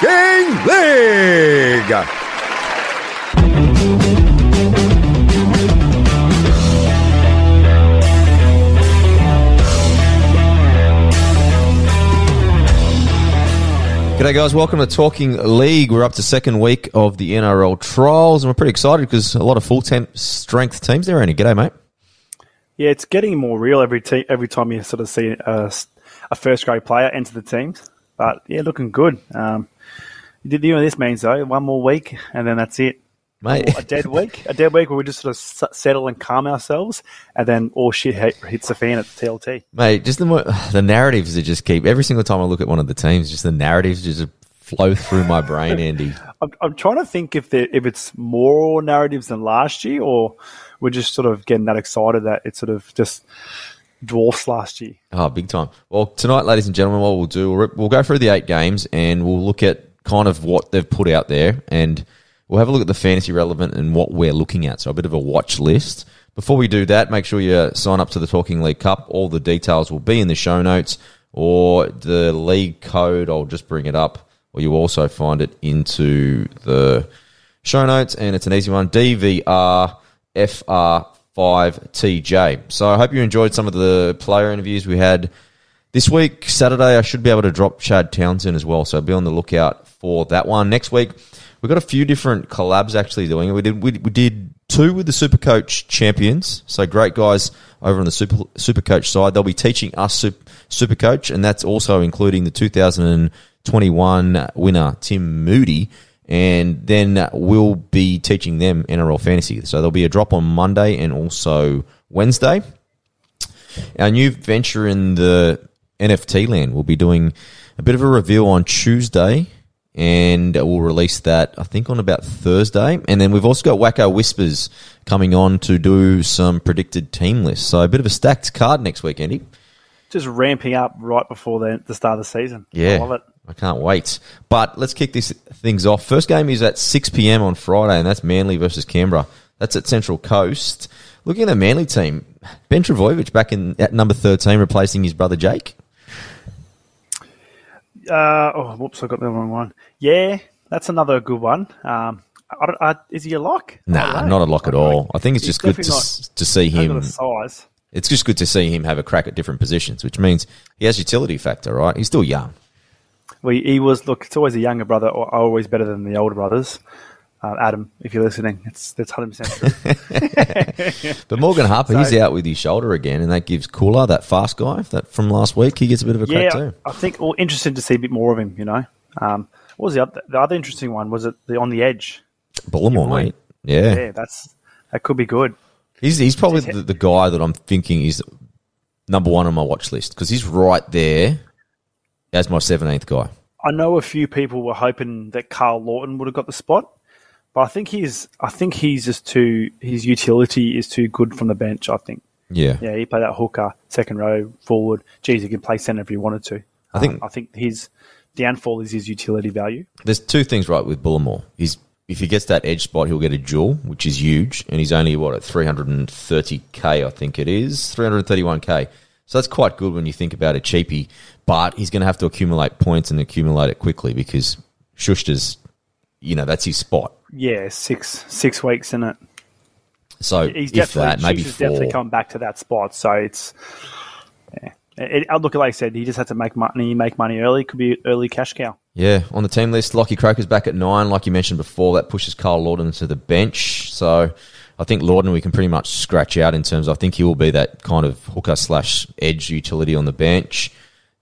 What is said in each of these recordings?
Talking League. G'day, guys. Welcome to Talking League. We're up to second week of the NRL trials, and we're pretty excited because a lot of full temp strength teams there, Andy. G'day, mate. Yeah, it's getting more real every te- every time you sort of see a, a first grade player enter the teams. But yeah, looking good. Um, you know what this means though, one more week and then that's it. Mate. a dead week, a dead week where we just sort of settle and calm ourselves, and then all shit hits the fan at the TLT. Mate, just the more, the narratives that just keep every single time I look at one of the teams, just the narratives just flow through my brain, Andy. I'm, I'm trying to think if there, if it's more narratives than last year, or we're just sort of getting that excited that it sort of just dwarfs last year. Oh, big time. Well, tonight, ladies and gentlemen, what we'll do, we'll, we'll go through the eight games and we'll look at kind of what they've put out there and We'll have a look at the fantasy relevant and what we're looking at. So a bit of a watch list. Before we do that, make sure you sign up to the Talking League Cup. All the details will be in the show notes or the league code. I'll just bring it up, or you also find it into the show notes. And it's an easy one DVR FR5TJ. So I hope you enjoyed some of the player interviews we had this week. Saturday, I should be able to drop Chad Townsend as well. So be on the lookout for that one. Next week, We've got a few different collabs actually doing it. We did we, we did two with the Super Coach champions. So great guys over on the Super Super Coach side. They'll be teaching us Super, Coach, and that's also including the 2021 winner Tim Moody. And then we'll be teaching them NRL fantasy. So there'll be a drop on Monday and also Wednesday. Our new venture in the NFT land. We'll be doing a bit of a reveal on Tuesday and we'll release that I think on about Thursday. And then we've also got Wacko Whispers coming on to do some predicted team lists. So a bit of a stacked card next week, Andy. Just ramping up right before the, the start of the season. Yeah, I love it. I can't wait. But let's kick these things off. First game is at 6 p.m. on Friday, and that's Manly versus Canberra. That's at Central Coast. Looking at the Manly team, Ben Trbojevic back in at number 13, replacing his brother Jake. Uh, oh, whoops! I got the wrong one. Yeah, that's another good one. Um, I I, is he a lock? Nah, not a lock at all. I think it's just good to, to see him. size. It's just good to see him have a crack at different positions, which means he has utility factor, right? He's still young. Well, he was. Look, it's always a younger brother, always better than the older brothers. Uh, Adam, if you're listening, it's that's hundred percent But Morgan Harper, so, he's out with his shoulder again, and that gives Koula, that fast guy that from last week, he gets a bit of a yeah, crack too. I think. Well, interested to see a bit more of him. You know, um, what was the other, the other interesting one? Was it the on the edge? Bullimore, mate. Yeah, yeah, that's that could be good. He's he's probably the, the guy that I'm thinking is number one on my watch list because he's right there as my seventeenth guy. I know a few people were hoping that Karl Lawton would have got the spot. But I think he's I think he's just too his utility is too good from the bench. I think. Yeah. Yeah, he played that hooker, second row, forward. Geez, he can play centre if he wanted to. I think. Um, I think his downfall is his utility value. There's two things right with Bullimore. He's if he gets that edge spot, he'll get a dual, which is huge, and he's only what at 330k, I think it is 331k. So that's quite good when you think about a cheapie, but he's going to have to accumulate points and accumulate it quickly because Schuster's, you know, that's his spot. Yeah, six six weeks in it. So he's if that, maybe four. definitely come back to that spot. So it's yeah. It, it, look, at like I said, he just had to make money. Make money early. Could be early cash cow. Yeah, on the team list, Lockie Croker's back at nine, like you mentioned before. That pushes Karl Lawton to the bench. So I think Lawton we can pretty much scratch out in terms. Of, I think he will be that kind of hooker slash edge utility on the bench.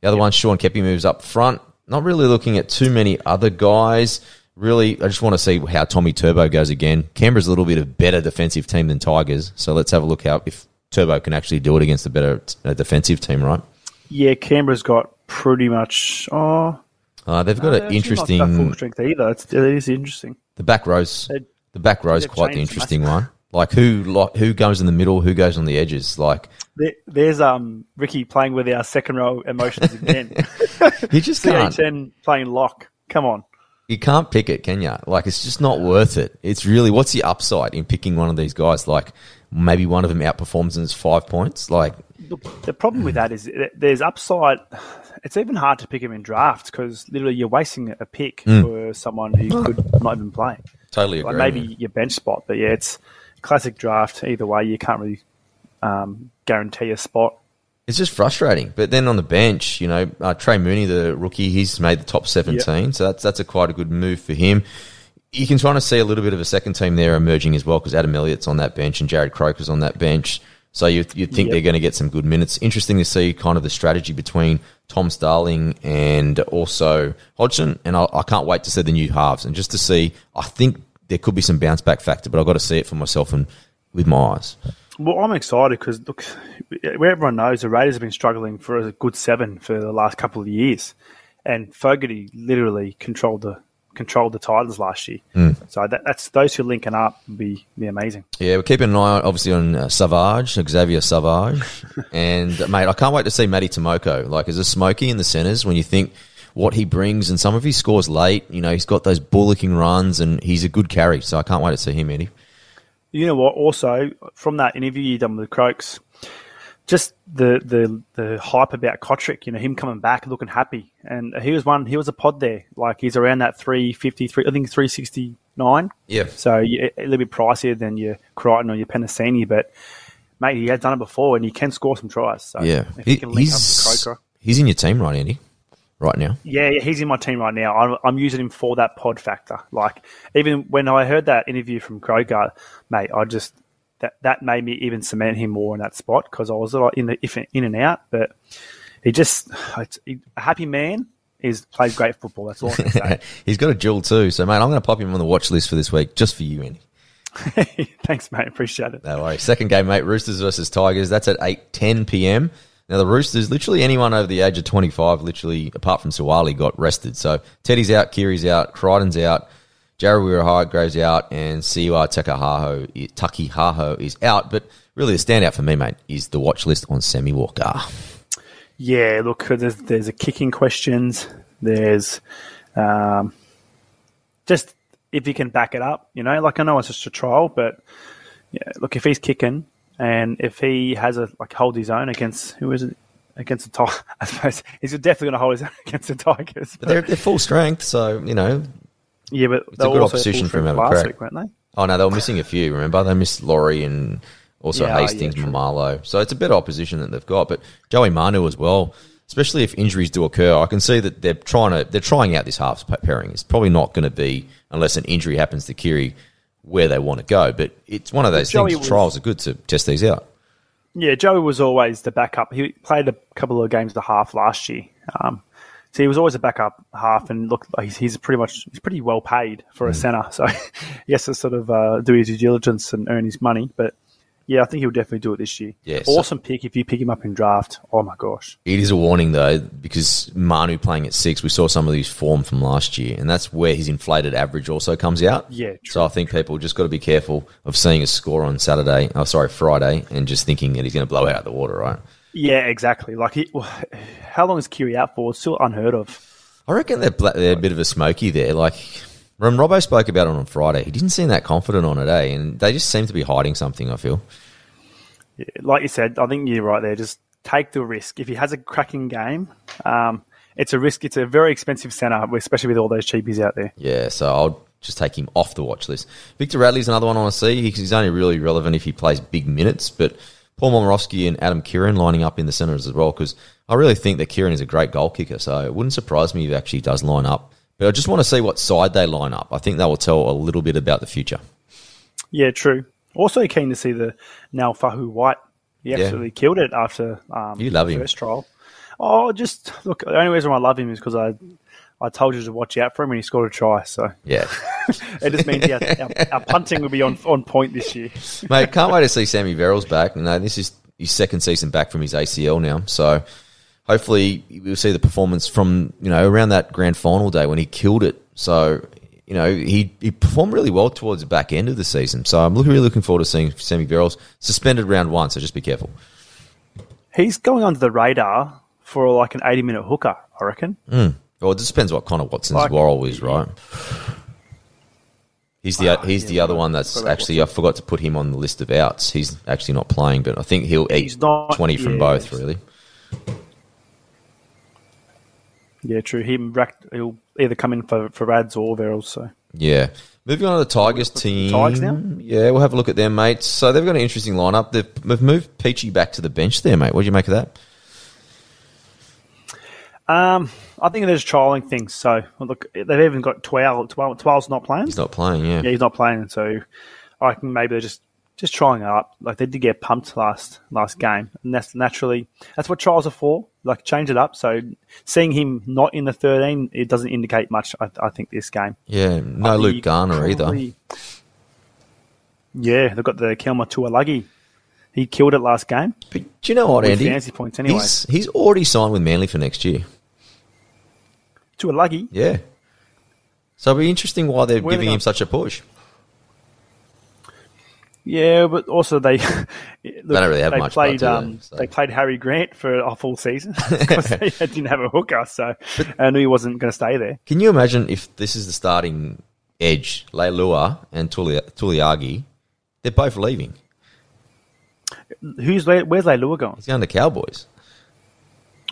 The other yep. one, Sean Keppie moves up front. Not really looking at too many other guys really, I just want to see how Tommy Turbo goes again. Canberra's a little bit of better defensive team than Tigers, so let's have a look how if Turbo can actually do it against a better uh, defensive team, right? Yeah, Canberra's got pretty much. Oh, Uh, they've got No, an they're not interesting. full strength either. It's, it is interesting. The back rows, the back rows, quite the interesting one. Like who, like who goes in the middle, who goes on the edges. Like There, there's um Ricky playing with our second row emotions again. you just can't, CHN playing lock. Come on. You can't pick it, can you? Like it's just not worth it. It's really what's the upside in picking one of these guys? Like maybe one of them outperforms and it's five points. Like the problem with that is there's upside. It's even hard to pick him in drafts because literally you're wasting a pick for someone who could not even play. totally agree. Like maybe your bench spot, but yeah, it's classic draft. Either way, you can't really um, guarantee a spot. It's just frustrating. But then on the bench, you know, uh, Trey Mooney, the rookie, he's made the top 17. So that's that's a quite a good move for him. You can try to see a little bit of a second team there emerging as well because Adam Elliott's on that bench and Jarrod Croker's on that bench. So you you think Yep. they're going to get some good minutes. Interesting to see kind of the strategy between Tom Starling and also Hodgson. And I, I can't wait to see the new halves and just to see. I think there could be some bounce back factor, but I've got to see it for myself and with my eyes. Well, I'm excited because look, where everyone knows the Raiders have been struggling for a good seven for the last couple of years, and Fogarty literally controlled the controlled the Titans last year. So that, that's those who linking up would be be amazing. Yeah, we're keeping an eye, obviously, on uh, Savage, Xavier Savage. and, uh, mate, I can't wait to see Matty Timoko. Like, is a smoky in the centres, when you think what he brings and some of his scores late, you know, he's got those bullocking runs and he's a good carry. So I can't wait to see him, Eddie. You know what? Also, from that interview you done with the Croaks, just the the the hype about Kotrick, you know, him coming back looking happy, and he was one. He was a pod there, like he's around that three fifty three. I think three sixty nine. Yeah. So a little bit pricier than your Crichton or your Penisini, but mate, he has done it before, and he can score some tries. So Yeah. he He- can link up with he's, he's in your team, right, Andy? Right now. Yeah, yeah, he's in my team right now. I'm, I'm using him for that pod factor. Like even when I heard that interview from Croker, mate, I just that that made me even cement him more in that spot because I was like in the if in and out, but he just it's, he, a happy man is plays great football. That's all I can say. he's got a jewel too. So, mate, I'm going to pop him on the watch list for this week just for you, Andy. Thanks, mate. Appreciate it. No worries. Second game, mate. Roosters versus Tigers. That's at eight ten p.m. Now the Roosters, literally anyone over the age of twenty five, literally apart from Sawali, got rested. So Teddy's out, Keary's out, Crichton's out, Jared Waerea-Hargreaves' out, and Siwa Takahaho, Takihaho is out. But really, the standout for me, mate, is the watch list on Sammy Walker. Yeah, look, there's there's a kicking questions. There's um, just if you can back it up, you know. Like I know it's just a trial, but yeah, look, if he's kicking and if he has a like hold his own against who is it against the Tigers, I suppose he's definitely going to hold his own against the Tigers. But they're, they're full strength, so you know. yeah, but it's a good opposition for him, last correct. week, weren't they? Oh no, they were missing a few. Remember, they missed Laurie and also Yeah, oh, Hastings, yeah. Mamalo. So it's a better opposition that they've got. But Joey Manu as well, especially if injuries do occur, I can see that they're trying to they're trying out this halves pairing. It's probably not going to be unless an injury happens to Keary where they want to go. But it's one of those Joey things. was- Trials are good to test these out. Yeah, Joey was always the backup. He played a couple of games the half last year. Um, so he was always a backup half, and look, he's, he's pretty much he's pretty well paid for a Mm. centre. So he has to sort of uh, do his due diligence and earn his money. But yeah, I think he'll definitely do it this year. Yeah, so- awesome pick if you pick him up in draft. Oh my gosh. It is a warning though, because Manu playing at six, we saw some of these form from last year, and that's where his inflated average also comes out. Yeah, true. So I think people just got to be careful of seeing a score on Saturday, oh sorry, Friday, and just thinking that he's going to blow out the water, right? Yeah, exactly. Like, he, how long is Keary out for? It's still unheard of. I reckon they're, they're a bit of a smoky there. Like when Robbo spoke about it on Friday, he didn't seem that confident on it, eh? And they just seem to be hiding something. I feel. Yeah, like you said, I think you're right there. Just take the risk. If he has a cracking game, um, it's a risk. It's a very expensive centre, especially with all those cheapies out there. Yeah, so I'll just take him off the watch list. Victor Radley's another one I want to see. Because he's only really relevant if he plays big minutes, but Paul Momirovski and Adam Keighran lining up in the centres as well because I really think that Keighran is a great goal kicker. So it wouldn't surprise me if he actually does line up. But I just want to see what side they line up. I think that will tell a little bit about the future. Yeah, true. Also keen to see the Naufahu Whyte. He absolutely killed it after um, You love the him. first trial. Oh, just look. The only reason I love him is because I, I told you to watch out for him and he scored a try. So Yeah. it just means our, our, our punting will be on on point this year. Mate, can't wait to see Sammy Verrills back. You know, this is his second season back from his ACL now. So hopefully we'll see the performance from you know around that grand final day when he killed it. So you know he he performed really well towards the back end of the season. So I'm really looking forward to seeing Sammy Verrills suspended round one. So just be careful. He's going under the radar for like an 80 minute hooker, I reckon. Hmm. Well, it just depends what Connor Watson's Like- role is, right? He's the ah, he's the other one that's actually I forgot to put him on the list of outs. He's actually not playing, but I think he'll eat not- twenty from yeah. both. Really, Yeah, true. He racked, he'll either come in for, for Rads or Verrills. So yeah. Moving on to the Tigers team. Tigers now? Yeah, we'll have a look at them, mates. So they've got an interesting lineup. They've, moved Peachy back to the bench there, mate. What do you make of that? um, I think they're trialing things. So well, look, they've even got Twelve. Twelve Twelve's not playing. He's not playing. Yeah, Yeah, he's not playing. So I can maybe they're just just trying it up. Like they did get pumped last last game, and that's naturally that's what trials are for. Like change it up. So seeing him not in the thirteen, it doesn't indicate much. I, I think this game. yeah. No Luke Garner either. Yeah, they've got the Kelma Tuilagi. He killed it last game. But do you know what, Andy? fantasy points anyway. He's he's already signed with Manly for next year. Tuilagi. Yeah. So it'll be interesting why they're Where are they giving him such a push. Yeah, but also they look, don't really have they much, played they? um, So- they played Harry Grant for a full season because they didn't have a hooker, so I knew he wasn't going to stay there. Can you imagine if this is the starting edge, Leilua and Tuli- Tuilagi, they're both leaving. Who's where's Leilua going? He's going to the Cowboys.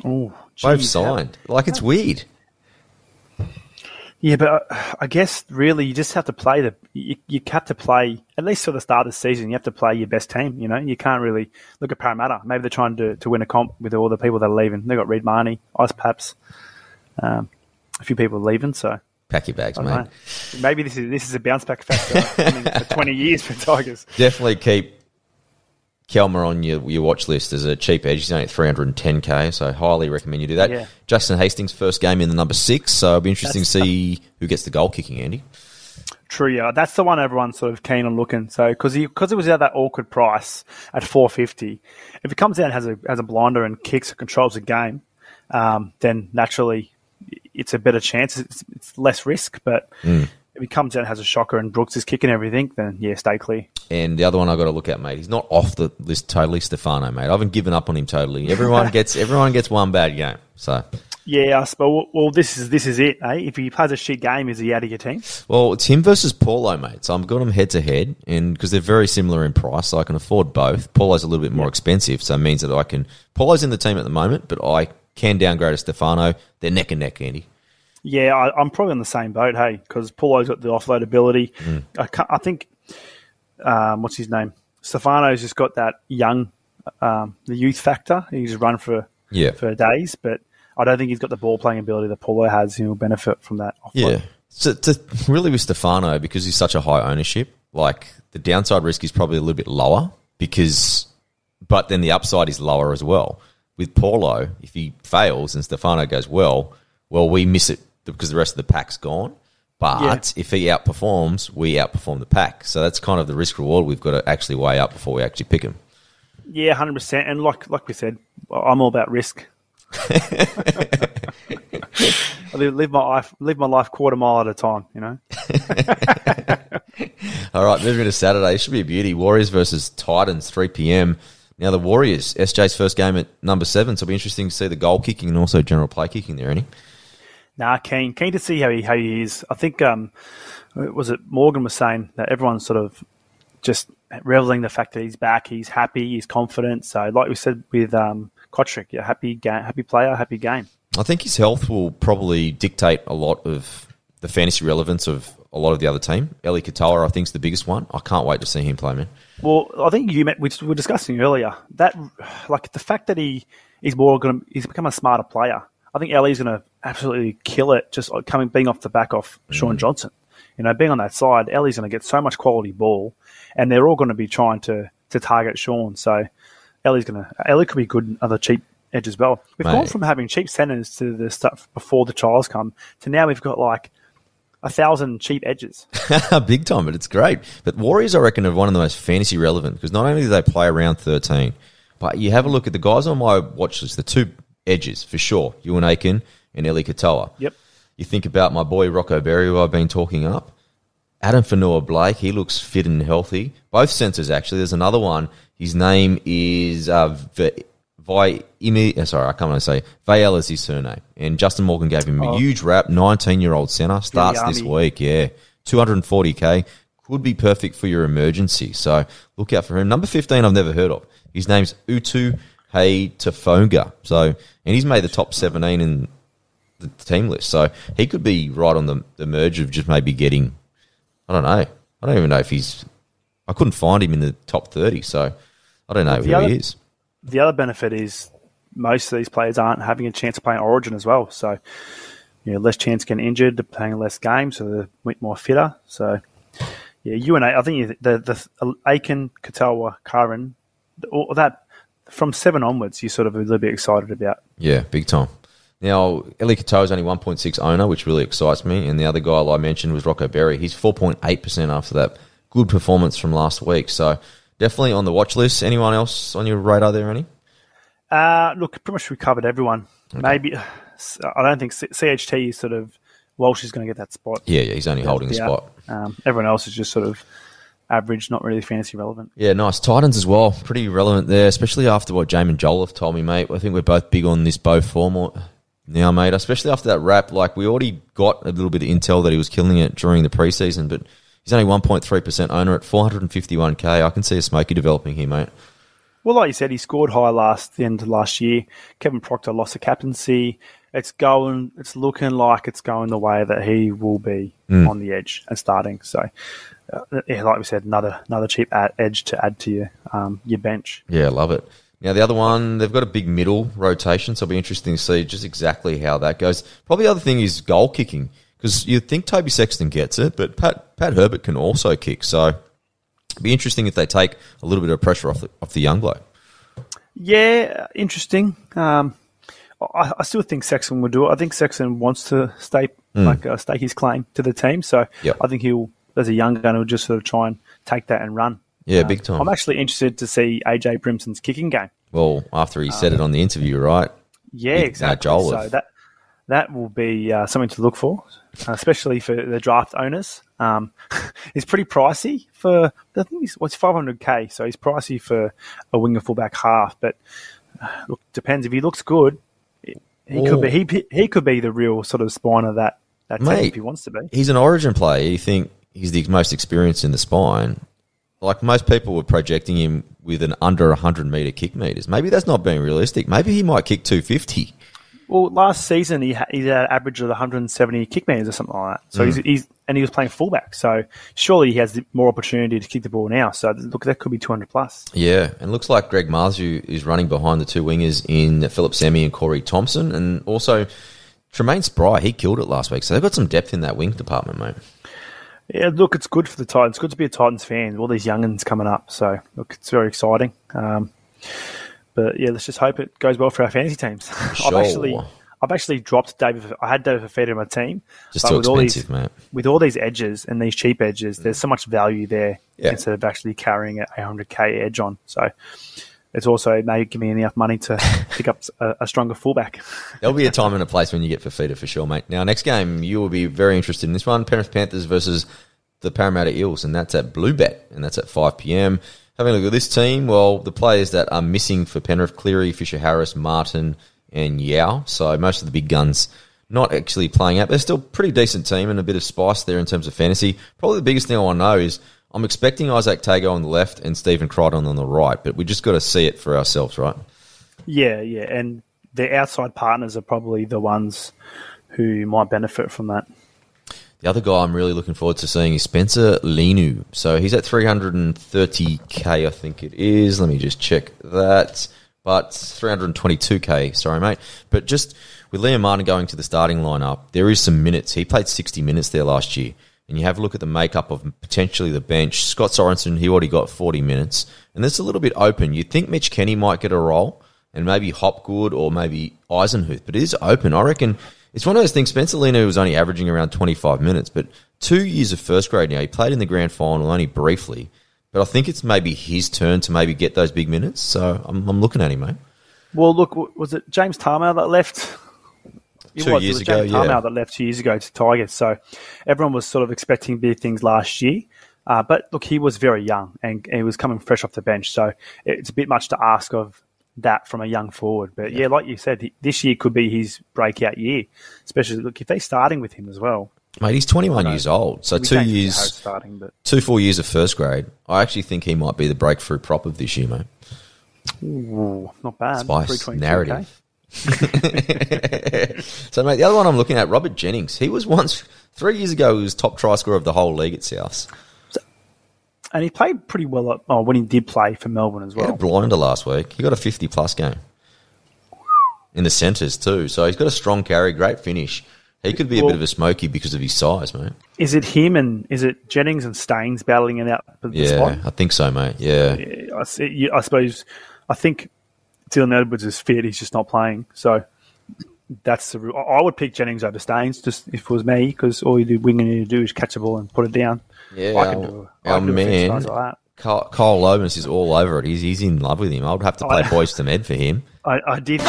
Oh, Both signed. Like it's weird. Yeah, but uh, I guess really you just have to play the you, you have to play at least for the start of the season. You have to play your best team. You know, you can't really look at Parramatta. Maybe they're trying to to win a comp with all the people that are leaving. They got Reed Marnie, Ice Paps, um, a few people leaving. So Pack your bags, mate. know. maybe this is this is a bounce back factor I mean, for twenty years for Tigers. Definitely keep Kelma on your, your watch list as a cheap edge. He's only at 310k, so highly recommend you do that. Yeah. Jackson Hastings, first game in the number six, so it'll be interesting to see who gets the goal kicking, Andy. True, yeah, that's the one everyone's sort of keen on looking. So because because it was at that awkward price at four fifty, if it comes out and has a has a blinder and kicks and controls the game, um, then naturally it's a better chance. It's, it's less risk, but Mm. If he comes out and has a shocker and Brooks is kicking everything, then yeah, stay clear. And the other one I got to look at, mate. He's not off the list totally, Stefano, mate. I haven't given up on him totally. Everyone gets everyone gets one bad game. So, Yeah, I suppose. Well, this is this is it. Eh? If he plays a shit game, is he out of your team? well, it's him versus Paulo, mate. So I've got them head to head, and because they're very similar in price, so I can afford both. Paulo's a little bit more expensive, so it means that I can. Paulo's in the team at the moment, but I can downgrade to Stefano. They're neck and neck, Andy. Yeah, I, I'm probably on the same boat, hey, because Paulo's got the offload ability. I, can't, I think, um, what's his name? Stefano's just got that young, um, the youth factor. He's run for Yeah. for days, but I don't think he's got the ball playing ability that Paulo has. He'll benefit from that. Offload. Yeah. So to really with Stefano, because he's such a high ownership, like the downside risk is probably a little bit lower because, but then the upside is lower as well. With Paulo, if he fails and Stefano goes well, well, we miss it because the rest of the pack's gone. But if he outperforms, we outperform the pack. So that's kind of the risk reward we've got to actually weigh up before we actually pick him. yeah, hundred percent. And like like we said, I'm all about risk. I live, my life, live my life quarter mile at a time. You know. All right, moving to Saturday. It should be a beauty. Warriors versus Titans, 3 p.m. Now, the Warriors, SJ's first game at number seven, so it'll be interesting to see the goal kicking and also general play kicking there, Andy. Nah, keen keen to see how he how he is. I think um, was it Morgan was saying that everyone's sort of just reveling the fact that he's back, he's happy, he's confident. So, like we said with um, Kotrick, yeah, happy game, happy player, happy game. I think his health will probably dictate a lot of the fantasy relevance of a lot of the other team. Eli Katoa, I think, is the biggest one. I can't wait to see him play, man. Well, I think you met, we were discussing earlier that like the fact that he is more going to he's become a smarter player. I think Ellie's going to absolutely kill it just coming being off the back off Shaun mm. Johnson. You know, being on that side, Ellie's going to get so much quality ball, and they're all going to be trying to to target Shaun. So Ellie's going to Ellie could be good on other cheap edge as well. We've Mate. gone from having cheap centers to the stuff before the trials come to now we've got like a thousand cheap edges. Big time, but it's great. But Warriors, I reckon, are one of the most fantasy relevant because not only do they play around 13, but you have a look at the guys on my watch list, the two edges for sure. Euan Aitken and Eli Katoa. Yep. You think about my boy Rocco Berry, who I've been talking up. Addin Fonua-Blake, he looks fit and healthy. Both centres, actually. There's another one. His name is uh, v- Vi Imi. uh, Sorry, I can't really say. Vael is his surname. And Justin Morgan gave him a huge rap. 19 year old centre. Starts this week. Yeah. 240k. Could be perfect for your emergency. So look out for him. Number 15, I've never heard of. His name's Utu Hey Tafonga. So, and he's made the top 17 in the team list. So he could be right on the, the merge of just maybe getting, I don't know. I don't even know if he's, I couldn't find him in the top 30. So I don't know who other- he is. The other benefit is most of these players aren't having a chance to play in Origin as well. So, you know, less chance getting injured, they're playing less games, so they're a bit more fitter. So, yeah, you and I, I think the the Aitken, Katoa, Karan, all that from seven onwards, you're sort of a little bit excited about. Yeah, big time. Now, Eli Katoa is only 1.6 owner, which really excites me. And the other guy I mentioned was Rocco Berry. He's 4.8% after that good performance from last week. So definitely on the watch list. Anyone else on your radar there, any? Uh, look, pretty much we covered everyone. Maybe I don't think CHT is sort of Walsh is going to get that spot. Yeah, yeah, he's only holding a Yeah. spot. Um, everyone else is just sort of average, not really fantasy relevant. Yeah, nice. Titans as well. Pretty relevant there, especially after what Jamin Joel have told me, mate. I think we're both big on this Beau Fermor now, mate. Especially after that rap. Like, we already got a little bit of intel that he was killing it during the preseason, but he's only 1.3% owner at 451k. I can see a smoky developing here, mate. Well, like you said, he scored high last the end of last year. Kevin Proctor lost the captaincy. It's going. It's looking like it's going the way that he will be on the edge and starting. So, uh, yeah, like we said, another another cheap ad, edge to add to your um, your bench. Yeah, love it. Now, the other one, they've got a big middle rotation, so it'll be interesting to see just exactly how that goes. Probably the other thing is goal kicking, because you'd think Toby Sexton gets it, but Pat, Pat Herbert can also kick. So it'd be interesting if they take a little bit of pressure off the, off the young bloke. Yeah, interesting. Um, I, I still think Sexton will do it. I think Sexton wants to stay like uh, stake his claim to the team. So Yep. I think he'll, as a young gun, he'll just sort of try and take that and run. Yeah, big time. I'm actually interested to see AJ Brimson's kicking game. Well, after he said it on the interview, right? Yeah, With, uh, exactly. Joel so that that will be uh, something to look for, uh, especially for the draft owners. Um, he's pretty pricey for I think he's what's 500k, so he's pricey for a winger fullback half. But uh, look, depends if he looks good. He could be he he could be the real sort of spine of that that team Mate. if he wants to be. He's an origin player. You think he's the most experienced in the spine. Like most people were projecting him with an under 100 meter kick meters. Maybe that's not being realistic. Maybe he might kick 250. Well, last season he ha- he had an average of 170 kick meters or something like that. So he's, mm. he's and he was playing fullback. So surely he has more opportunity to kick the ball now. So look, that could be 200 plus. Yeah, and looks like Greg Marzhew is running behind the two wingers in Phillip Sami and Corey Thompson, and also Treymain Spry. He killed it last week, so they've got some depth in that wing department, mate. Yeah, look, it's good for the Titans. It's good to be a Titans fan. All these youngins coming up, so look, it's very exciting. Um, but yeah, let's just hope it goes well for our fantasy teams. I've actually, I've actually dropped David. I had David Fifita in my team, Just too with all expensive, these, mate. With all these edges and these cheap edges, there's so much value there Yeah. instead of actually carrying a 100k edge on. So it's also may give me enough money to pick up a, a stronger fullback. There'll be a time and a place when you get Fifita for sure, mate. Now, next game, you will be very interested in this one Penrith Panthers versus the Parramatta Eels, and that's at Blue Bet, and that's at 5 p.m. Having a look at this team, well, the players that are missing for Penrith Cleary, Fisher Harris, Martin, and Yao. So most of the big guns not actually playing out. They're still a pretty decent team and a bit of spice there in terms of fantasy. Probably the biggest thing I want to know is I'm expecting Izack Tago on the left and Stephen Crichton on the right, but we just got to see it for ourselves, right? Yeah, yeah, and the outside partners are probably the ones who might benefit from that. The other guy I'm really looking forward to seeing is Spencer Leniu. So he's at 330k, I think it is. Let me just check that. But 322k, sorry, mate. But just with Liam Martin going to the starting lineup, there is some minutes. He played 60 minutes there last year. And you have a look at the makeup of potentially the bench. Scott Sorensen, he already got 40 minutes. And that's a little bit open. You'd think Mitch Kenny might get a role and maybe Hopgood or maybe Eisenhuth, but it is open. I reckon it's one of those things. Spencer Leniu was only averaging around 25 minutes, but two years of first grade now. He played in the grand final only briefly, but I think it's maybe his turn to maybe get those big minutes. So I'm, I'm looking at him, mate. Well, look, was it James Tamou that left? It Two was. years it was ago, James yeah. That left two years ago to Tigers. So everyone was sort of expecting big things last year. Uh, but look, he was very young and he was coming fresh off the bench. So it's a bit much to ask of that from a young forward. But yeah, like you said, he- this year could be his breakout year. Especially, look, if they're starting with him as well. Mate, he's 21 years old. So two years, starting, but two four years of first grade. I actually think he might be the breakthrough prop of this year, mate. ooh, not bad. Spice 322K. narrative. so, mate, the other one I'm looking at, Robert Jennings. He was once three years ago. He was top try scorer of the whole league at Souths. And he played pretty well at, oh, when he did play for Melbourne as He had a well. blinder last week. He got a 50 plus game in the centres too. So he's got a strong carry, great finish. He could be a Well- bit of a smoky because of his size, mate. Is it him and is it Jennings and Staines battling it out Yeah, spot? I think so, mate. Yeah. I, see, I suppose I think Dylan Edwards is fit. He's just not playing. So that's the rule. I would pick Jennings over Staines just if it was me because all you do wing and to do is catch a ball and put it down. Yeah, I can our- do, I can do man- tries like that. Kyle, Kyle Lomas is all over it. He's, he's in love with him. I would have to play I- Boys to Med for him. I, I did.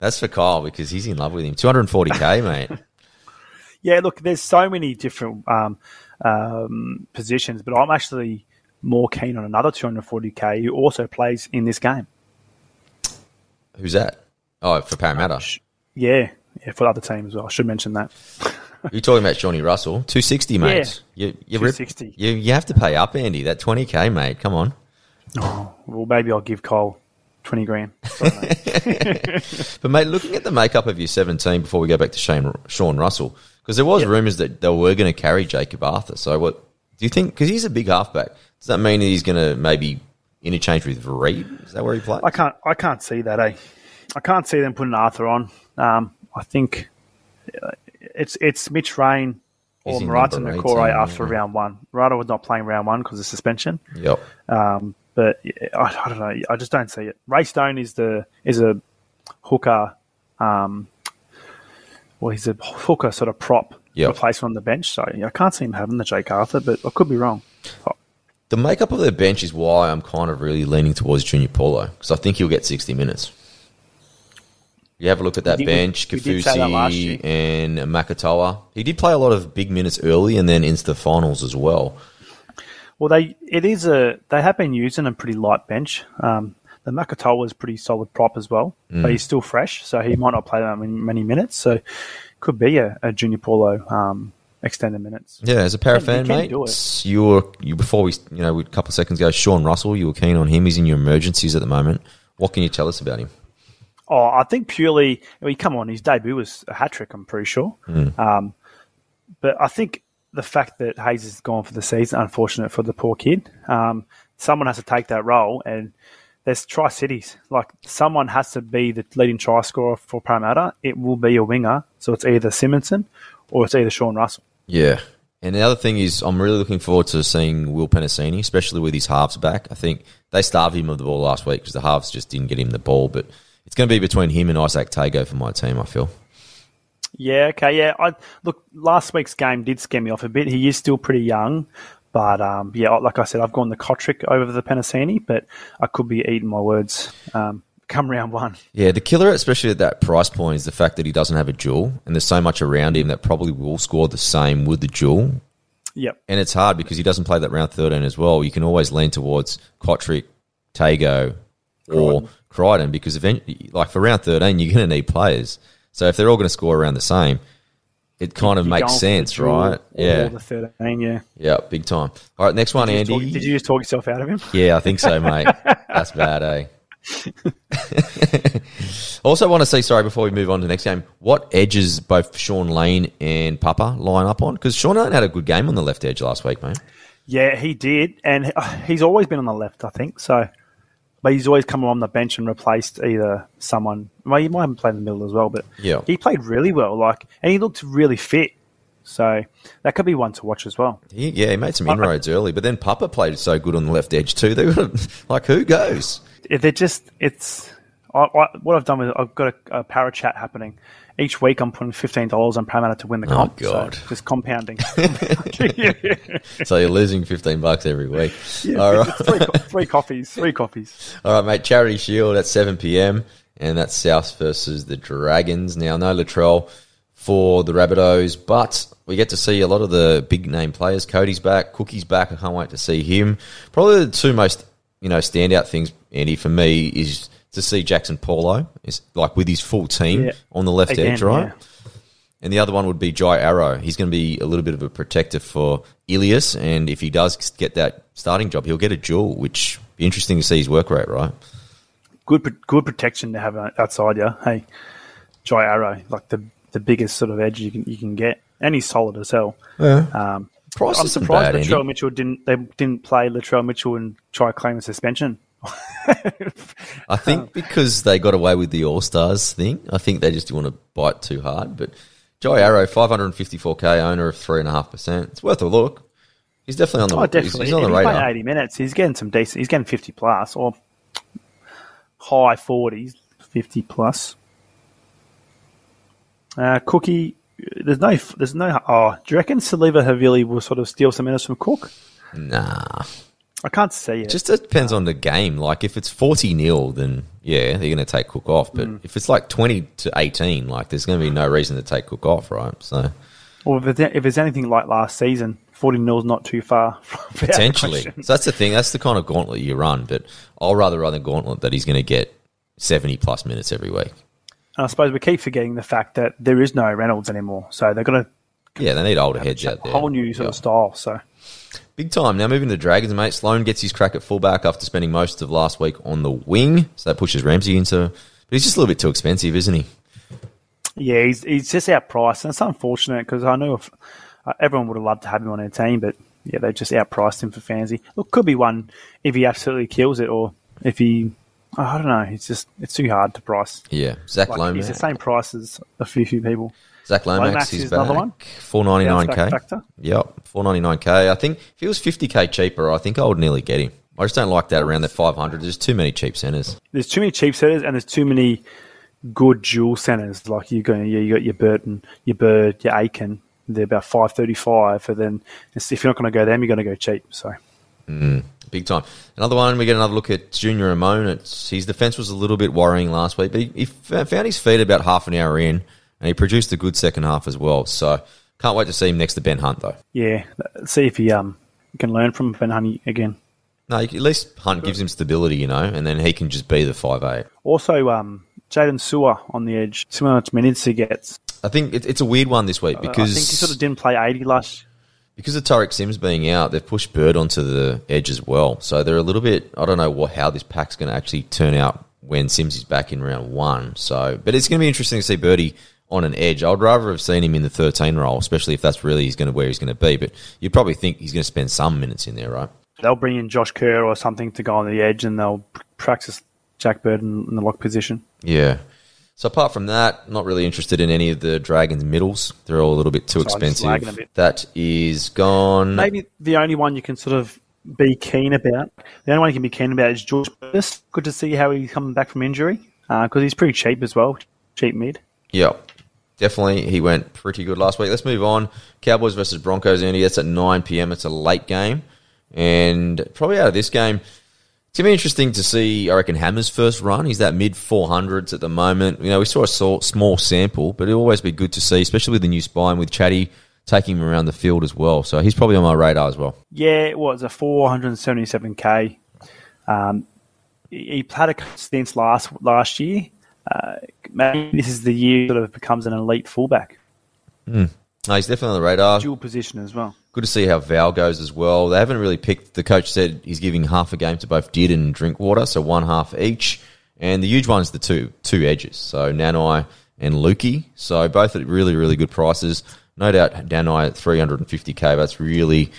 That's for Kyle because he's in love with him. 240k, mate. Yeah, look, there's so many different um, um, positions, but I'm actually more keen on another 240k who also plays in this game. Who's that? Oh, for Parramatta. Uh, yeah, yeah, for the other team as well. I should mention that. You're talking about Johnny Russell. 260, mate. You, you, rip- 260. you, you have to pay up, Andy. That 20k, mate. Come on. Oh, well, maybe I'll give Cole 20 grand. Sorry, mate. But, mate, looking at the makeup of your 17 before we go back to Shane, Sean Russell, because there was rumours that they were going to carry Jacob Arthur. So, what do you think? Because he's a big halfback. Does that mean that he's going to maybe interchange with Reed? Is that where he plays? I can't. I can't see that. Eh? I can't see them putting Arthur on. Um, I think uh, it's it's Mitch Rain or Marata Niukore after yeah. round one. Marata was not playing round one because of suspension. Yep. Um, but yeah, I, I don't know. I just don't see it. Ray Stone is the is a hooker. Um, well, he's a hooker sort of prop Yep. replacement on the bench. So I can't see him having the Jake Arthur, but I could be wrong. The makeup of their bench is why I'm kind of really leaning towards Junior Paulo because I think he'll get 60 minutes. You have a look at that We bench, we did say that last Kafusi and Makatoa. He did play a lot of big minutes early and then into the finals as well. Well, they it is a they have been using a pretty light bench. Um, the Makatoa is pretty solid prop as well, Mm. but he's still fresh, so he might not play that many, many minutes. So could be a, a Junior Paulo um, extended minutes. Yeah, as a para fan, mate, you were you before we you know a couple of seconds ago, Sean Russell, you were keen on him. He's in your emergencies at the moment. What can you tell us about him? Oh, I think purely. I mean, come on, his debut was a hat trick. I'm pretty sure. Um, but I think the fact that Hayes is gone for the season, unfortunate for the poor kid. Um, someone has to take that role, and there's Tri Cities. Like someone has to be the leading try scorer for Parramatta. It will be a winger, so it's either Simonson or it's either Sean Russell. Yeah. And the other thing is, I'm really looking forward to seeing Will Penisini, especially with his halves back. I think they starved him of the ball last week because the halves just didn't get him the ball. But it's going to be between him and Izack Tago for my team, I feel. Yeah, okay, yeah. I look. Last week's game did scare me off a bit. He is still pretty young, but um, yeah, like I said, I've gone the Kotrick over the Penisini, but I could be eating my words um, come round one. Yeah, the killer, especially at that price point, is the fact that he doesn't have a duel, and there's so much around him that probably will score the same with the duel. Yep. And it's hard because he doesn't play that round 13 as well. You can always lean towards Kotrick, Tago, or Crichton because eventually, like for round 13, you're going to need players. So if they're all going to score around the same, it kind of You're makes sense, right? Yeah. the thirteen. Yeah. Yeah, big time. All right, next one, Did you, Andy. talk, did you just talk yourself out of him? Yeah, I think so, mate. That's bad, eh? also, want to say sorry before we move on to the next game. What edges both Shaun Lane and Papa line up on? Because Shaun Lane had a good game on the left edge last week, mate. Yeah, he did, and he's always been on the left, I think. So, but he's always come on the bench and replaced either someone. Well, he might have played in the middle as well, but Yeah. he played really well. Like, and he looked really fit. So that could be one to watch as well. He, yeah, he made some inroads early, but then Papa played so good on the left edge too. They were like, who goes? They're just it's. I, I, what I've done is I've got a, a para chat happening. Each week I'm putting fifteen dollars on Parramatta to win the comp. Oh, comp. God. So just compounding. So you're losing 15 bucks every week. All right. three, three coffees. Three coffees. All right, mate. Charity Shield at 7 p.m. And that's South versus the Dragons. Now, no Latrell for the Rabbitohs, but we get to see a lot of the big name players. Cody's back. Cookie's back. I can't wait to see him. Probably the two most, you know, standout things, Andy, for me is to see Jaxson Paulo, is like with his full team Yeah. on the left Again, edge, right? yeah. And the other one would be Jai Arrow. He's going to be a little bit of a protector for Ilias, and if he does get that starting job, he'll get a duel, which be interesting to see his work rate, right? Good, good protection to have outside you. Hey, Jai Arrow, like the the biggest sort of edge you can you can get, and he's solid as hell. Um, Price I'm surprised bad, Latrell Mitchell didn't they didn't play Latrell Mitchell and try claim a suspension. I think because they got away with the All Stars thing, I think they just want to bite too hard. But Jai Arrow, 554k, owner of 3.5%. It's worth a look. He's definitely on the, Oh, he's- definitely. He's, on the if he's playing radar. 80 minutes, he's getting some decent. He's getting 50 plus or high 40s, 50 plus. Uh, Cookie, there's no, there's no. Oh, do you reckon Siliva Havili will sort of steal some minutes from Cook? Nah. I can't see it. Just depends on the game. Like, if it's 40 nil, then yeah, they're going to take Cook off. But Mm. if it's like 20 to 18, like, there's going to be no reason to take Cook off, right? So, or if it's, if it's anything like last season, 40 nil's not too far. from- potentially. So that's the thing. That's the kind of gauntlet you run. But I'll rather run the gauntlet that he's going to get 70 plus minutes every week. And I suppose we keep forgetting the fact that there is no Reynolds anymore, so they're going to Yeah, they need older heads out a there. whole new sort Yeah. of style. So Big time. Now moving to the Dragons, mate. Sloan gets his crack at fullback after spending most of last week on the wing. So that pushes Ramsey into. But he's just a little bit too expensive, isn't he? Yeah, he's he's just outpriced, and it's unfortunate because I know if, uh, everyone would have loved to have him on their team, but yeah, they just outpriced him for fancy. Look, could be one if he absolutely kills it, or if he, I don't know. It's just it's too hard to price. Yeah. Zac Like, Lomax. he's the same price as a few few people. Zac Lomax, Lomax is is back. another one? Four ninety nine k. Yep, four ninety nine k. I think if he was fifty k cheaper, I think I would nearly get him. I just don't like that around that five hundred. There's too many cheap centers. There's too many cheap centers, and there's too many good dual centers. Like you're going, yeah, you got your Burton, your Bird, your Aitken. They're about five thirty five, and then if you're not going to go them, you're going to go cheap. So. Hmm. Big time. Another one, we get another look at Junior Ramon. It's, his defense was a little bit worrying last week, but he, he found his feet about half an hour in, and he produced a good second half as well. So can't wait to see him next to Ben Hunt, though. Yeah, see if he um can learn from Ben Hunt again. No, at least Hunt gives him stability, you know, and then he can just be the five eight. Also, um, Jaydn Su'A on the edge, similar to minutes he gets. I think it, it's a weird one this week because I think he sort of didn't play eighty last. Because of Tariq Sims being out, they've pushed Bird onto the edge as well. So they're a little bit. I don't know what how this pack's going to actually turn out when Sims is back in round one. So, but it's going to be interesting to see Birdie on an edge. I'd rather have seen him in the thirteen role, especially if that's really he's going to where he's going to be. But you'd probably think he's going to spend some minutes in there, right? They'll bring in Josh Kerr or something to go on the edge, and they'll practice Jack Bird in, in the lock position. Yeah. So apart from that, not really interested in any of the Dragons middles. They're all a little bit too So I'm just lagging a expensive. bit. That is gone. Maybe the only one you can sort of be keen about. The only one you can be keen about is George Burgess. Good to see how he's coming back from injury uh, because he's pretty cheap as well, cheap mid. Yeah, definitely. He went pretty good last week. Let's move on. Cowboys versus Broncos, Andy. That's at 9 p.m. It's a late game. And probably out of this game, it's going to be interesting to see, I reckon, Hammer's first run. He's that mid 400s at the moment. You know, we saw a small sample, but it'll always be good to see, especially with the new spine with Chatty taking him around the field as well. So he's probably on my radar as well. Yeah, it was a 477k. Um, he he had a stint last last year. Uh, maybe this is the year he sort of becomes an elite fullback, No, he's definitely on the radar. dual position as well. Good to see how Val goes as well. They haven't really picked. The coach said he's giving half a game to both Did and Drinkwater, so one half each. And the huge one's the two two edges, so Nanai and Luki. So both at really really good prices. No doubt Nanai at 350k. That's really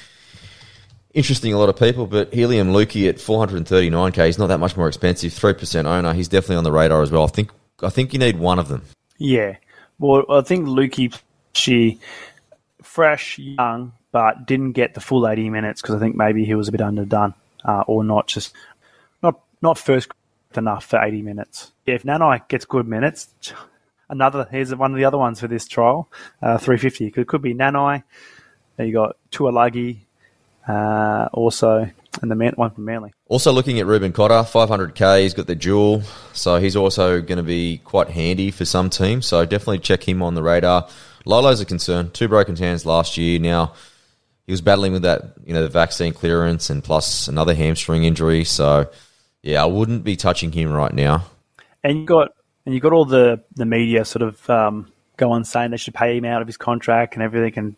interesting. A lot of people, but Heilum Luki at 439k. He's not that much more expensive. Three percent owner. He's definitely on the radar as well. I think I think you need one of them. Yeah, well, I think Luki, she fresh, young, but didn't get the full 80 minutes because I think maybe he was a bit underdone uh, or not just not not first enough for 80 minutes. Yeah, if Nanai gets good minutes, another here's one of the other ones for this trial, uh, 350. It could be Nanai. You got Tuilagi, uh, also, and the man, one from Manly. Also looking at Reuben Cotter, 500k. He's got the dual, so he's also going to be quite handy for some teams. So definitely check him on the radar. Lolo's a concern. Two broken hands last year. Now he was battling with that, you know, the vaccine clearance and plus another hamstring injury. So yeah, I wouldn't be touching him right now. And you got and you got all the the media sort of um, going saying they should pay him out of his contract and everything. And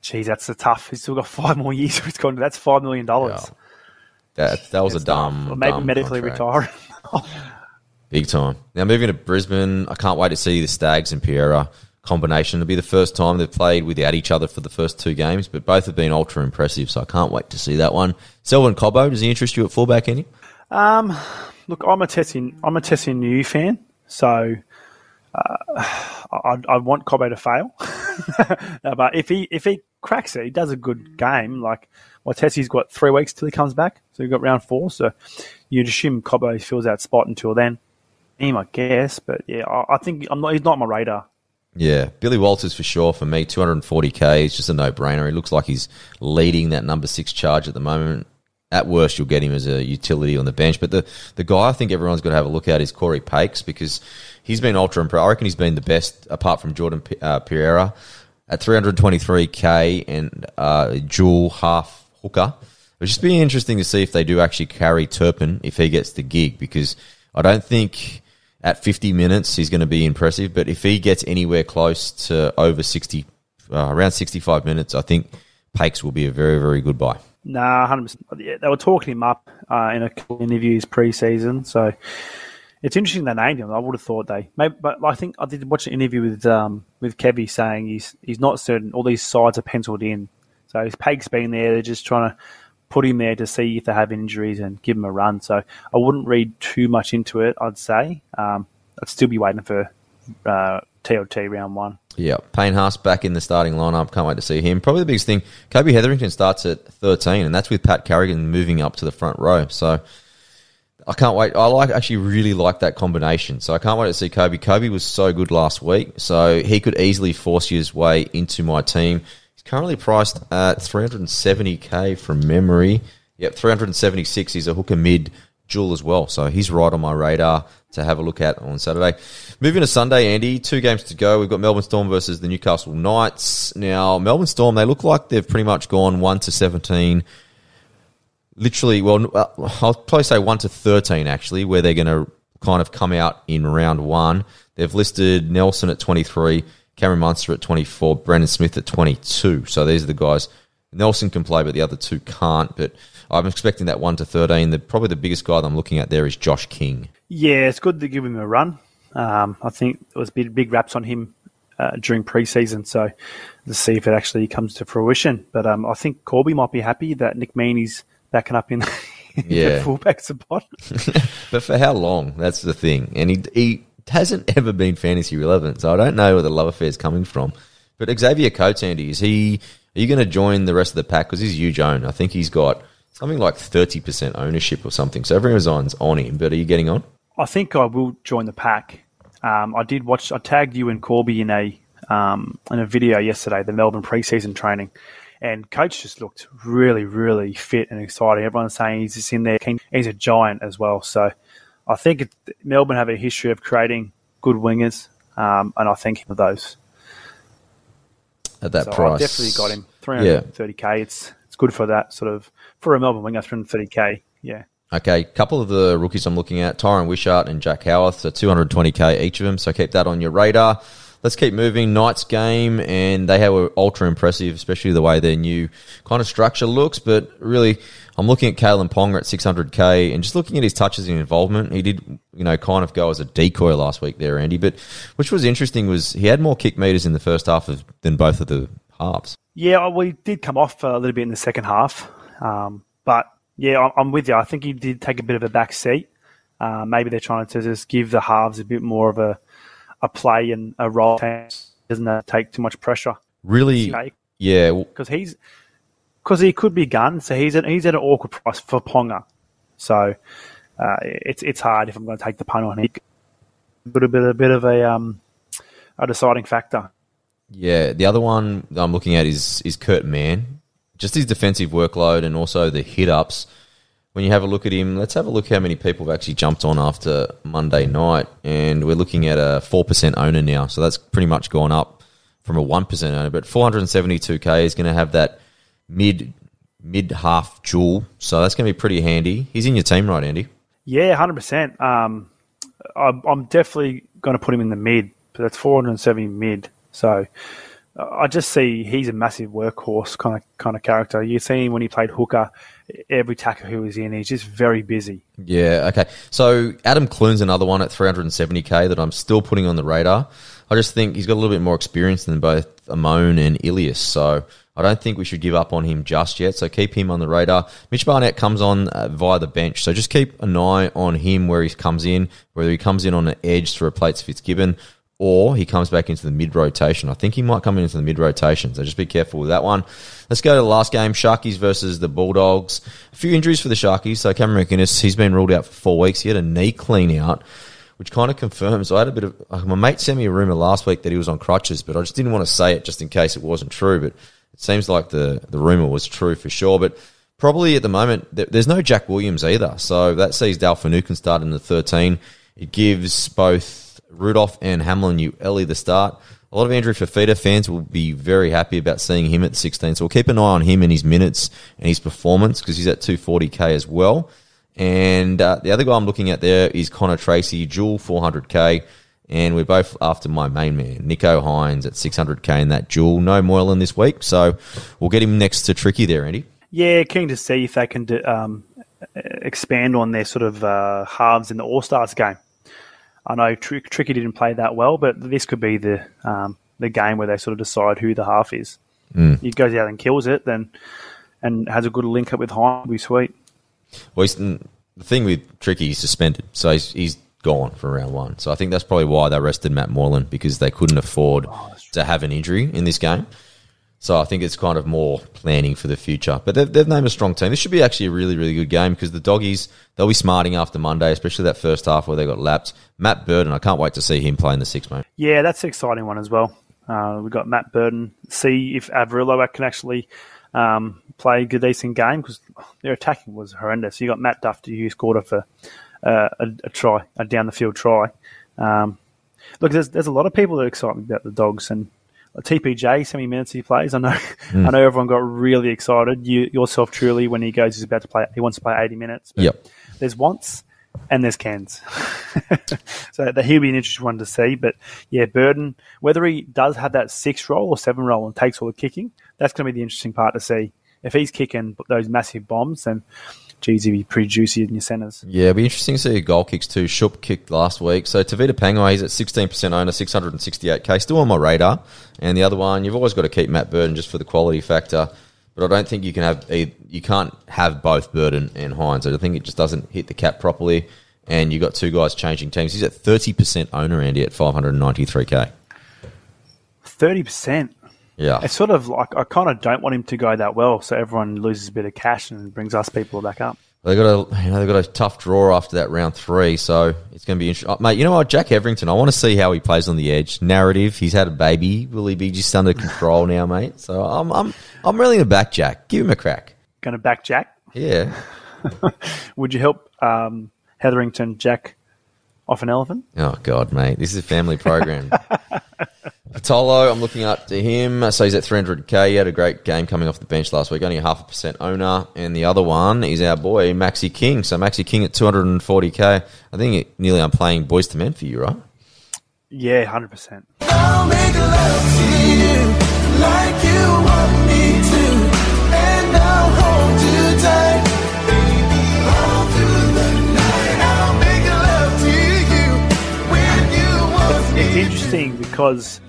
geez, that's a tough. He's still got five more years of his contract. That's five million dollars. Yeah. That that was a dumb, maybe dumb medically contract. retire. Big time. Now moving to Brisbane, I can't wait to see the Staggs and Piera combination. It'll be the first time they've played without each other for the first two games, but both have been ultra impressive, so I can't wait to see that one. Selwyn Cobbo, does he interest you at fullback any? Um, look, I'm a Tesi, I'm a Tesi Niu fan, so uh, I, I want Cobbo to fail. No, but if he if he cracks it, he does a good game. Like, well, Tesi's got three weeks till he comes back, so you've got round four. So you'd assume Cobbo fills that spot until then. Him, I guess, but yeah, I, I think I'm not. He's not on my radar. Yeah, Billy Walters for sure for me. 240k is just a no-brainer. He looks like he's leading that number six charge at the moment. At worst, you'll get him as a utility on the bench. But the, the guy I think everyone's got to have a look at is Cory Paix because he's been ultra impressive. I reckon he's been the best apart from Jordan uh, Pereira at 323k and uh, dual half hooker. It'll just be interesting to see if they do actually carry Turpin if he gets the gig because I don't think at 50 minutes he's going to be impressive. But if he gets anywhere close to over 60, uh, around 65 minutes, I think Paix will be a very, very good buy. Nah, hundred percent. Yeah, they were talking him up uh, in a couple of interviews pre-season, so it's interesting they named him. I would have thought they, maybe, but I think I did watch an interview with um, with Kevy saying he's he's not certain. All these sides are penciled in, so Paix's there. They're just trying to put him there to see if they have injuries and give him a run. So I wouldn't read too much into it. I'd say um, I'd still be waiting for uh, TLT round one. Yeah, Payne Haas back in the starting lineup. Can't wait to see him. Probably the biggest thing, Kobe Hetherington starts at 13, and that's with Pat Carrigan moving up to the front row. So I can't wait. I like actually really like that combination. So I can't wait to see Kobe. Kobe was so good last week, so he could easily force his way into my team. He's currently priced at 370k from memory. Yep, 376. He's a hooker mid dual as well, so he's right on my radar to have a look at on Saturday. Moving to Sunday, Andy, two games to go. We've got Melbourne Storm versus the Newcastle Knights. Now, Melbourne Storm, they look like they've pretty much gone 1 to 17. Literally, well, uh, I'll probably say 1 to 13, actually, where they're going to kind of come out in round one. They've listed Nelson at 23, Cameron Munster at 24, Brandon Smith at 22. So these are the guys. Nelson can play, but the other two can't. But I'm expecting that 1 to 13. The, probably the biggest guy that I'm looking at there is Josh King. Yeah, it's good to give him a run. Um, I think it was big, big raps on him uh, during preseason, so to see if it actually comes to fruition. But um, I think Corby might be happy that Nick Meaney's backing up in, in Yeah. the fullback spot. But for how long? That's the thing. And he, he hasn't ever been fantasy relevant, so I don't know where the love affair is coming from. But Xavier Coates, Andy, is he? Are you going to join the rest of the pack? Because he's huge own. I think he's got something like 30% ownership or something. So everyone's on him. But are you getting on? I think I will join the pack. Um, I did watch. I tagged you and Corby in a um, in a video yesterday, the Melbourne preseason training, and Coates just looked really, really fit and exciting. Everyone's saying he's just in there. He's a giant as well. So I think Melbourne have a history of creating good wingers, um, and I think him of those. At that So price. I've definitely got him. 330k. It's it's good for that sort of for a Melbourne winger. 330k. Yeah. Okay, couple of the rookies I'm looking at, Tyran Wishart and Jack Howarth, so 220k each of them, so keep that on your radar. Let's keep moving. Knights game, and they were ultra impressive, especially the way their new kind of structure looks. But really, I'm looking at Kalyn Ponga at 600k, and just looking at his touches and involvement. He did, you know, kind of go as a decoy last week there, Andy. But which was interesting was he had more kick meters in the first half of, than both of the halves. Yeah, we did come off a little bit in the second half, um, but yeah, I'm- with you. I think he did take a bit of a back seat. Uh, maybe they're trying to just give the halves a bit more of a a play and a role. Doesn't uh, take too much pressure Really, yeah, because he's because he could be gun. So he's at he's at an awkward price for Ponga. So uh, it's it's hard if I'm going to take the punt on him. But a bit a bit of a um, a deciding factor. Yeah, the other one I'm looking at is is Kurt Mann. Just his defensive workload and also the hit ups. When you have a look at him, let's have a look how many people have actually jumped on after Monday night, and we're looking at a four percent owner now. So that's pretty much gone up from a one percent owner. But 472k is going to have that mid mid half dual, so that's going to be pretty handy. He's in your team, right, Andy? Yeah, hundred percent. Um, I'm I'm definitely going to put him in the mid, but that's 470 mid. So uh, I just see he's a massive workhorse kind of kind of character. You see him when he played hooker. Every tackle who he's in, he's just very busy. Yeah, okay. So Adam Clune's another one at 370k that I'm still putting on the radar. I just think he's got a little bit more experience than both Amon and Ilias, so I don't think we should give up on him just yet. So keep him on the radar. Mitch Barnett comes on uh, via the bench, so just keep an eye on him where he comes in, whether he comes in on an edge to replace Fitzgibbon or he comes back into the mid rotation. I think he might come into the mid rotation, so just be careful with that one. Let's go to the last game Sharkies versus the Bulldogs. A few injuries for the Sharkies. So Cameron McInnes, he's been ruled out for four weeks. He had a knee clean out, which kind of confirms. I had a bit of. uh, My mate sent me a rumour last week that he was on crutches, but I just didn't want to say it just in case it wasn't true. But it seems like the, the rumour was true for sure. But probably at the moment, there's no Jack Williams either. So that sees Dale Finucane start in the 13. It gives both Rudolf and Hamlin-Uele the start. A lot of Andrew Fifita fans will be very happy about seeing him at 16. So we'll keep an eye on him and his minutes and his performance because he's at 240k as well. And uh, the other guy I'm looking at there is Connor Tracey, dual 400k. And we're both after my main man, Nicho Hynes at 600k in that dual. No Moylan this week. So we'll get him next to Tricky there, Andy. Yeah, keen to see if they can do, um, expand on their sort of uh, halves in the All Stars game. I know Tr- Tricky didn't play that well, but this could be the um, the game where they sort of decide who the half is. He goes out and kills it, then and has a good link up with Hine. Be sweet. Well, he's, the thing with Tricky, he's suspended, so he's, he's gone for round one. So I think that's probably why they rested Matt Moylan because they couldn't afford to have an injury in this game. So I think it's kind of more planning for the future. But they've, they've named a strong team. This should be actually a really, really good game because the doggies, they'll be smarting after Monday, especially that first half where they got lapped. Matt Burton, I can't wait to see him play in the six, mate. Yeah, that's an exciting one as well. Uh, we've got Matt Burton. See if Averillo can actually um, play a good, decent game because their attacking was horrendous. You got Matt Dufty who scored off a, a, a try, a down the field try. Um, look, there's there's a lot of people that are excited about the dogs and TPJ. How many minutes he plays? I know, hmm. I know everyone got really excited. You yourself truly when he goes, he's about to play. He wants to play 80 minutes. But Yep. There's wants and there's cans. so that he'll be an interesting one to see. But yeah, Burton, whether he does have that six roll or seven roll and takes all the kicking, that's going to be the interesting part to see. If he's kicking those massive bombs, then geez, he'd be pretty juicy in your centres. Yeah, it'll be interesting to see goal kicks too. Shup kicked last week. So Tevita Pangai, he's at 16% owner, 668k. Still on my radar. And the other one, you've always got to keep Matt Burton just for the quality factor. But I don't think you can have you can't have both Burton and Hynes. I think it just doesn't hit the cap properly. And you've got two guys changing teams. He's at 30% owner, Andy, at 593k. Thirty percent. Yeah. It's sort of like I kind of don't want him to go that well, so everyone loses a bit of cash and brings us people back up. They got a you know they got a tough draw after that round three, so it's going to be interesting, mate. You know what, Jack Hetherington? I want to see how he plays on the edge. Narrative, he's had a baby. Will he be just under control now, mate? So I'm I'm I'm really in the back, Jack. Give him a crack. Going to back Jack. Yeah. Would you help um, Hetherington Jack off an elephant? Oh God, mate, this is a family program. Patolo, I'm looking up to him. So he's at 300k. He had a great game coming off the bench last week, only a half a percent owner. And the other one is our boy Maxi King. So Maxi King at 240k. I think it, nearly I'm playing boys to men for you, right? Yeah, hundred percent. It's interesting because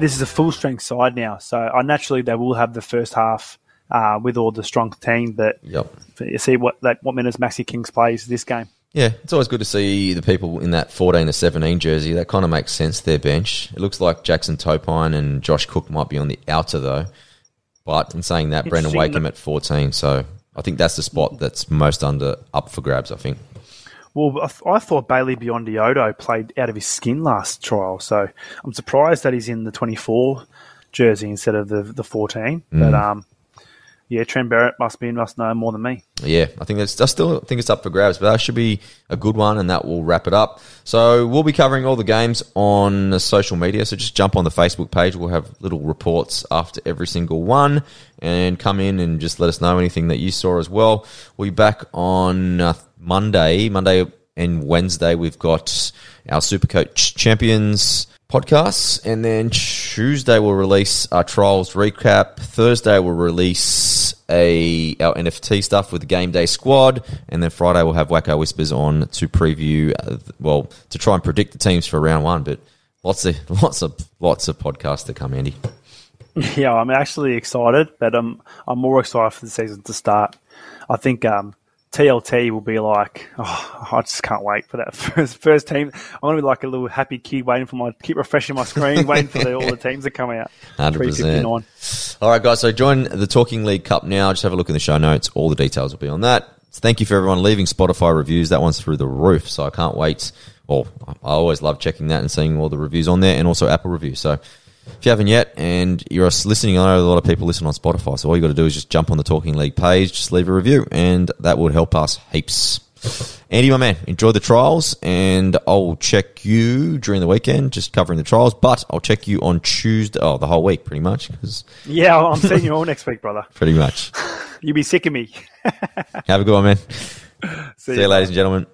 this is a full strength side now, so I naturally they will have the first half uh, with all the strong team, but Yep. you see what like, what minutes Maxi Kings plays this game. Yeah, it's always good to see the people in that 14 to 17 jersey. That kind of makes sense, their bench. It looks like Jackson Topine and Josh Cook might be on the outer, though. But in saying that, Brandon Wakeham at 14. So I think that's the spot that's most under up for grabs, I think. Well, I, th- I thought Bailey Biondi-Odo played out of his skin last trial, so I'm surprised that he's in the 24 jersey instead of the the 14. But um, yeah, Trent Barrett must be must know more than me. Yeah, I think that's. I still think it's up for grabs, but that should be a good one, and that will wrap it up. So we'll be covering all the games on social media. So just jump on the Facebook page. We'll have little reports after every single one, and come in and just let us know anything that you saw as well. We'll be back on uh, Monday, Monday and Wednesday. We've got our Supercoach Champions podcasts, and then Tuesday we'll release our trials recap. Thursday we'll release a our NFT stuff with the game day squad, and then Friday we'll have Wacko Whispers on to preview. Uh, well, to try and predict the teams for round one, but lots of lots of lots of podcasts to come, Andy. Yeah, I'm actually excited, but I'm I'm more excited for the season to start. I think um, TLT will be like, oh, I just can't wait for that first first team. I'm gonna be like a little happy kid waiting for my keep refreshing my screen, waiting for the, all the teams to come out. 100%. All right, guys. So join the Talking League Cup now. Just have a look in the show notes. All the details will be on that. Thank you for everyone leaving Spotify reviews. That one's through the roof. So I can't wait. Well, I always love checking that and seeing all the reviews on there, and also Apple reviews. So if you haven't yet, and you're listening, I know a lot of people listen on Spotify. So all you got to do is just jump on the Talking League page, just leave a review, and that would help us heaps. Andy, my man, enjoy the trials, and I'll check you during the weekend, just covering the trials. But I'll check you on Tuesday, oh, the whole week, pretty much, because Yeah, I'm seeing you all next week, brother. pretty much. You'll be sick of me. Have a good one, man. See See you, ladies and gentlemen.